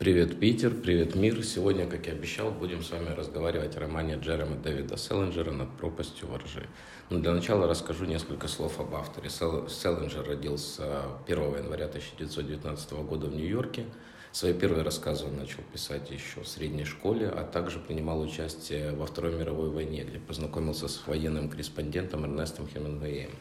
Привет, Питер, привет, мир. Сегодня, как и обещал, будем с вами разговаривать о романе Джерема Дэвида Селлинджера «Над пропастью воржи». Но для начала расскажу несколько слов об авторе. Селлинджер родился 1 января 1919 года в Нью-Йорке. Свои первые рассказы он начал писать еще в средней школе, а также принимал участие во Второй мировой войне, где познакомился с военным корреспондентом Эрнестом Хемингуэем.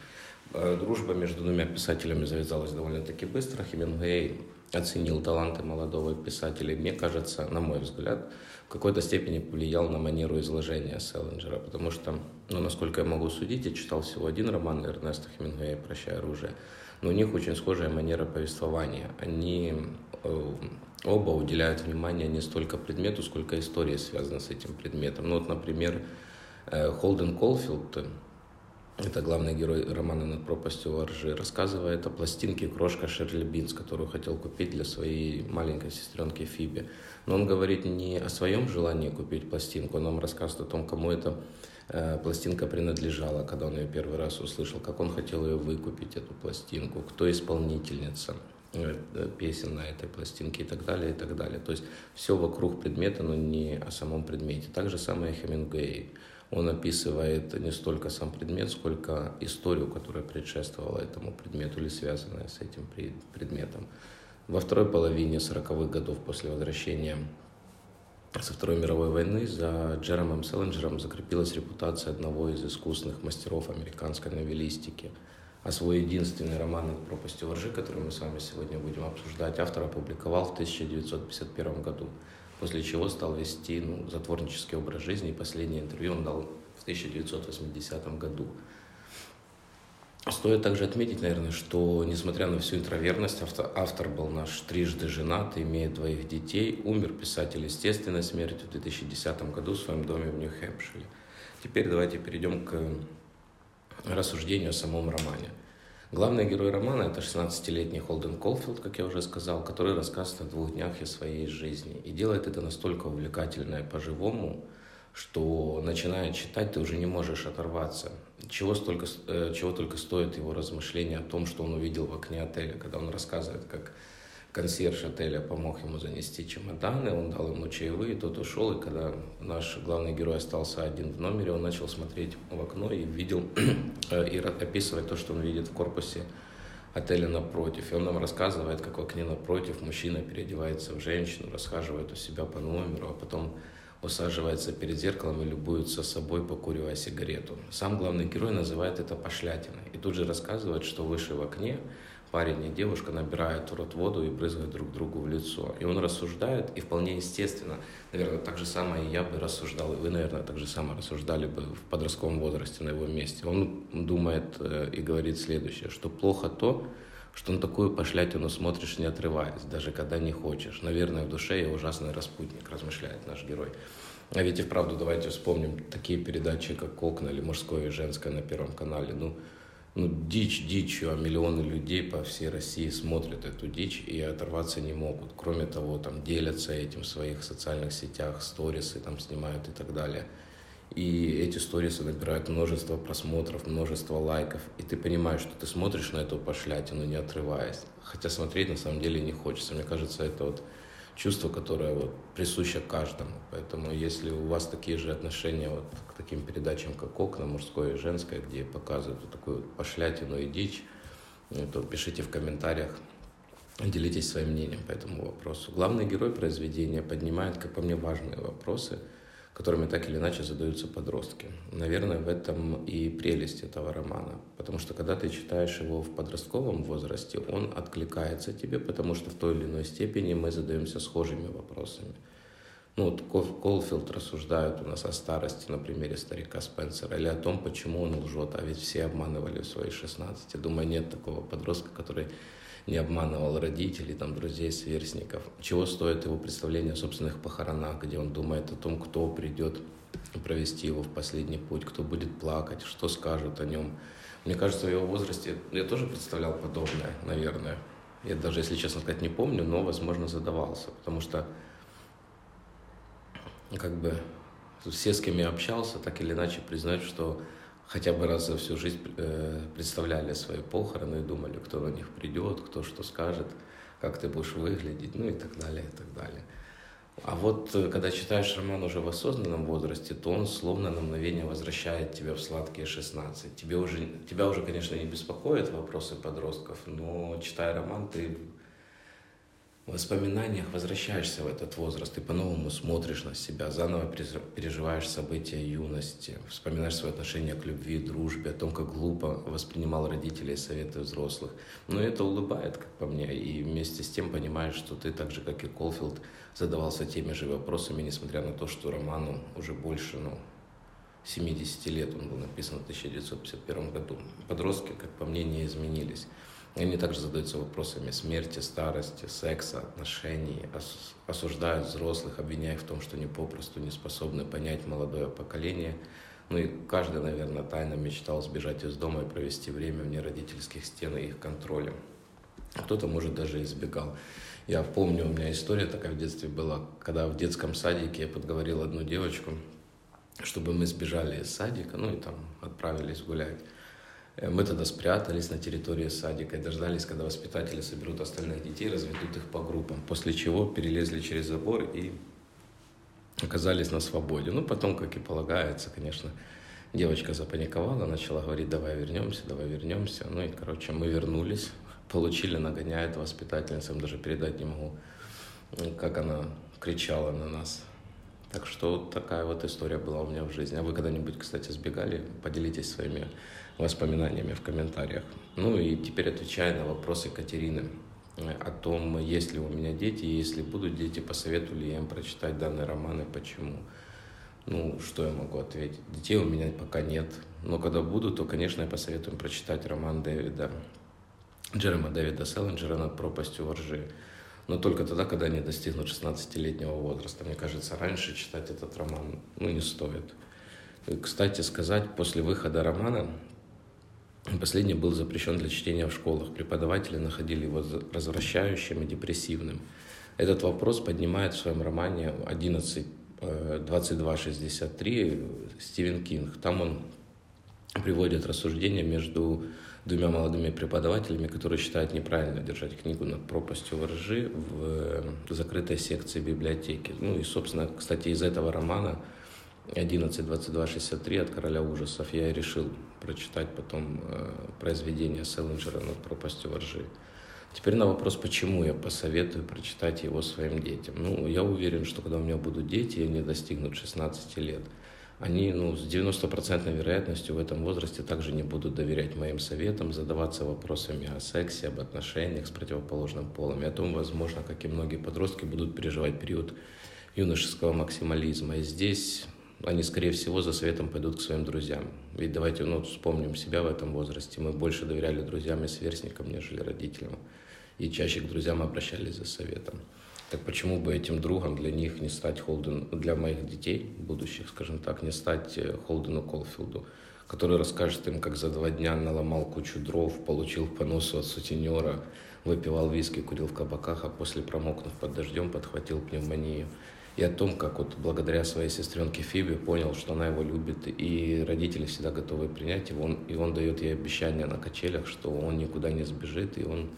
Э, дружба между двумя писателями завязалась довольно-таки быстро. Хемингуэй оценил таланты молодого писателя. Мне кажется, на мой взгляд, в какой-то степени повлиял на манеру изложения Селлинджера, потому что, ну, насколько я могу судить, я читал всего один роман Эрнеста Хемингуэя «Прощай оружие», но у них очень схожая манера повествования. Они э, оба уделяют внимание не столько предмету, сколько истории, связанной с этим предметом. Ну вот, например, э, Холден Колфилд, это главный герой романа «Над пропастью воржи», рассказывает о пластинке «Крошка Шерли Бинс», которую хотел купить для своей маленькой сестренки Фиби. Но он говорит не о своем желании купить пластинку, он нам рассказывает о том, кому эта э, пластинка принадлежала, когда он ее первый раз услышал, как он хотел ее выкупить, эту пластинку, кто исполнительница э, песен на этой пластинке и так далее, и так далее. То есть все вокруг предмета, но не о самом предмете. Так же самое Хемингуэй он описывает не столько сам предмет, сколько историю, которая предшествовала этому предмету или связанная с этим предметом. Во второй половине 40-х годов после возвращения со Второй мировой войны за Джеромом Селлинджером закрепилась репутация одного из искусных мастеров американской новеллистики. А свой единственный роман «Над пропастью воржи», который мы с вами сегодня будем обсуждать, автор опубликовал в 1951 году после чего стал вести ну, затворнический образ жизни. Последнее интервью он дал в 1980 году. Стоит также отметить, наверное, что, несмотря на всю интроверность, автор, автор был наш трижды женат, имеет двоих детей, умер писатель естественной смертью в 2010 году в своем доме в Нью-Хэмпшире. Теперь давайте перейдем к рассуждению о самом романе. Главный герой романа – это 16-летний Холден Колфилд, как я уже сказал, который рассказывает о двух днях из своей жизни. И делает это настолько увлекательно и по-живому, что, начиная читать, ты уже не можешь оторваться. Чего, столько, э, чего только стоит его размышления о том, что он увидел в окне отеля, когда он рассказывает, как консьерж отеля помог ему занести чемоданы, он дал ему чаевые, тот ушел, и когда наш главный герой остался один в номере, он начал смотреть в окно и видел, и описывать то, что он видит в корпусе отеля напротив. И он нам рассказывает, как в окне напротив мужчина переодевается в женщину, расхаживает у себя по номеру, а потом усаживается перед зеркалом и любуется собой, покуривая сигарету. Сам главный герой называет это пошлятиной. И тут же рассказывает, что выше в окне парень и девушка набирают в рот воду и брызгают друг другу в лицо. И он рассуждает, и вполне естественно, наверное, так же самое я бы рассуждал, и вы, наверное, так же самое рассуждали бы в подростковом возрасте на его месте. Он думает э, и говорит следующее, что плохо то, что на такую пошлятину смотришь, не отрываясь, даже когда не хочешь. Наверное, в душе я ужасный распутник, размышляет наш герой. А ведь и вправду давайте вспомним такие передачи, как «Окна» или «Мужское и женское» на Первом канале. Ну, ну, дичь дичью, а миллионы людей по всей России смотрят эту дичь и оторваться не могут. Кроме того, там делятся этим в своих социальных сетях, сторисы там снимают и так далее. И эти сторисы набирают множество просмотров, множество лайков. И ты понимаешь, что ты смотришь на эту пошлятину, не отрываясь. Хотя смотреть на самом деле не хочется. Мне кажется, это вот чувство, которое вот присуще каждому. Поэтому если у вас такие же отношения вот к таким передачам, как «Окна», «Мужское» и «Женское», где показывают вот такую пошлятину и дичь, ну, то пишите в комментариях, делитесь своим мнением по этому вопросу. Главный герой произведения поднимает, как по мне, важные вопросы – которыми так или иначе задаются подростки. Наверное, в этом и прелесть этого романа, потому что когда ты читаешь его в подростковом возрасте, он откликается тебе, потому что в той или иной степени мы задаемся схожими вопросами. Ну, вот Колфилд рассуждает у нас о старости на примере старика Спенсера или о том, почему он лжет, а ведь все обманывали в свои 16. Я думаю, нет такого подростка, который не обманывал родителей, там, друзей, сверстников. Чего стоит его представление о собственных похоронах, где он думает о том, кто придет провести его в последний путь, кто будет плакать, что скажут о нем. Мне кажется, в его возрасте я тоже представлял подобное, наверное. Я даже, если честно сказать, не помню, но, возможно, задавался, потому что как бы все, с кем я общался, так или иначе признают, что хотя бы раз за всю жизнь э, представляли свои похороны и думали, кто на них придет, кто что скажет. как ты будешь выглядеть, ну и так далее, и так далее. А вот э, когда читаешь роман уже в осознанном возрасте, то он словно на мгновение возвращает тебя в сладкие 16. Тебе уже, тебя уже, конечно, не беспокоят вопросы подростков, но читая роман, ты воспоминаниях возвращаешься в этот возраст, ты по-новому смотришь на себя, заново переживаешь события юности, вспоминаешь свои отношения к любви, дружбе, о том, как глупо воспринимал родителей советы взрослых. Но это улыбает, как по мне, и вместе с тем понимаешь, что ты так же, как и Колфилд, задавался теми же вопросами, несмотря на то, что роману уже больше, ну, 70 лет, он был написан в 1951 году. Подростки, как по мне, не изменились. Они также задаются вопросами смерти, старости, секса, отношений, осуждают взрослых, обвиняя их в том, что они попросту не способны понять молодое поколение. Ну и каждый, наверное, тайно мечтал сбежать из дома и провести время вне родительских стен и их контролем. Кто-то, может, даже избегал. Я помню, у меня история такая в детстве была, когда в детском садике я подговорил одну девочку, чтобы мы сбежали из садика, ну и там отправились гулять. Э, мы тогда спрятались на территории садика и дождались, когда воспитатели соберут остальных детей, разведут их по группам, после чего перелезли через забор и оказались на свободе. Ну, потом, как и полагается, конечно, девочка запаниковала, начала говорить, давай вернемся, давай вернемся. Ну и, короче, мы вернулись, получили, нагоняет воспитательницам, даже передать не могу, как она кричала на нас. Так что такая вот история была у меня в жизни. А вы когда-нибудь, кстати, сбегали? Поделитесь своими воспоминаниями в комментариях. Ну и теперь отвечая на вопрос Екатерины э, о том, есть ли у меня дети, и если будут дети, посоветую ли я им прочитать данный роман и почему. Ну, что я могу ответить? Детей у меня пока нет. Но когда будут, то, конечно, я посоветую им прочитать роман Дэвида, Джерема Дэвида Селлинджера «Над пропастью воржи». Но только тогда, когда они достигнут 16-летнего возраста. Мне кажется, раньше читать этот роман ну, не стоит. Кстати сказать, после выхода романа Последний был запрещен для чтения в школах. Преподаватели находили его развращающим и депрессивным. Этот вопрос поднимает в своем романе 11, 2263 э, Стивен Кинг. Там он приводит рассуждение между двумя молодыми преподавателями, которые считают неправильно держать книгу над пропастью воржи в э, закрытой секции библиотеки. Ну и, собственно, кстати, из этого романа 11.22.63 от «Короля ужасов» я решил прочитать потом э, произведение Селлинджера «Над пропастью воржи». Теперь на вопрос, почему я посоветую прочитать его своим детям. Ну, я уверен, что когда у меня будут дети, и они достигнут 16 лет, они ну, с 90% вероятностью в этом возрасте также не будут доверять моим советам, задаваться вопросами о сексе, об отношениях с противоположным полом. И о том, возможно, как и многие подростки, будут переживать период юношеского максимализма. И здесь они, скорее всего, за советом пойдут к своим друзьям. Ведь давайте ну, вспомним себя в этом возрасте. Мы больше доверяли друзьям и сверстникам, нежели родителям. И чаще к друзьям обращались за советом. Так почему бы этим другом для них не стать Холден, для моих детей, будущих, скажем так, не стать э, Холдену Колфилду, который расскажет им, как за два дня наломал кучу дров, получил по носу от сутенера, выпивал виски, курил в кабаках, а после промокнув под дождем, подхватил пневмонию и о том, как вот благодаря своей сестренке Фибе понял, что она его любит, и родители всегда готовы принять его, и он дает ей обещание на качелях, что он никуда не сбежит, и он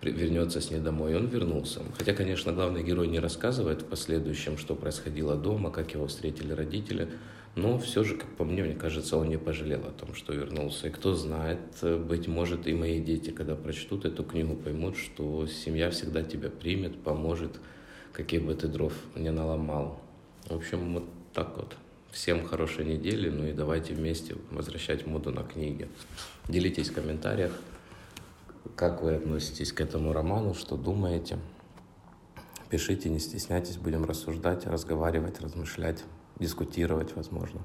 вернется с ней домой. И он вернулся. Хотя, конечно, главный герой не рассказывает в последующем, что происходило дома, как его встретили родители, но все же, как по мне, мне кажется, он не пожалел о том, что вернулся. И кто знает, быть может, и мои дети, когда прочтут эту книгу, поймут, что семья всегда тебя примет, поможет, какие бы ты дров не наломал. В общем, вот так вот. Всем хорошей недели, ну и давайте вместе возвращать моду на книги. Делитесь в комментариях, как вы относитесь к этому роману, что думаете. Пишите, не стесняйтесь, будем рассуждать, разговаривать, размышлять, дискутировать, возможно.